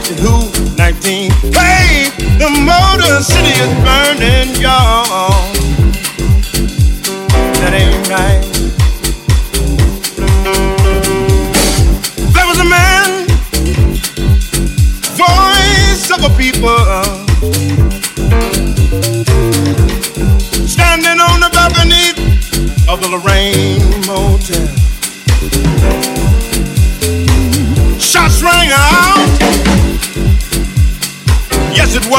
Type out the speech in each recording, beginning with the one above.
1960 who? 19. Hey, the Motor City is burning, y'all. That ain't right. There was a man, voice of a people,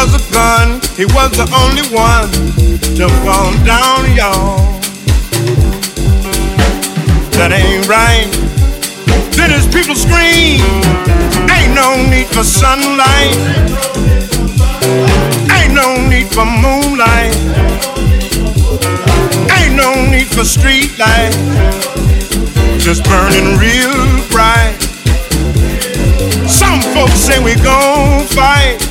was a gun. He was the only one to fall down, y'all. That ain't right. Then his people scream. Ain't no need for sunlight. Ain't no need for moonlight. Ain't no need for street light. Just burning real bright. Some folks say we gon' fight.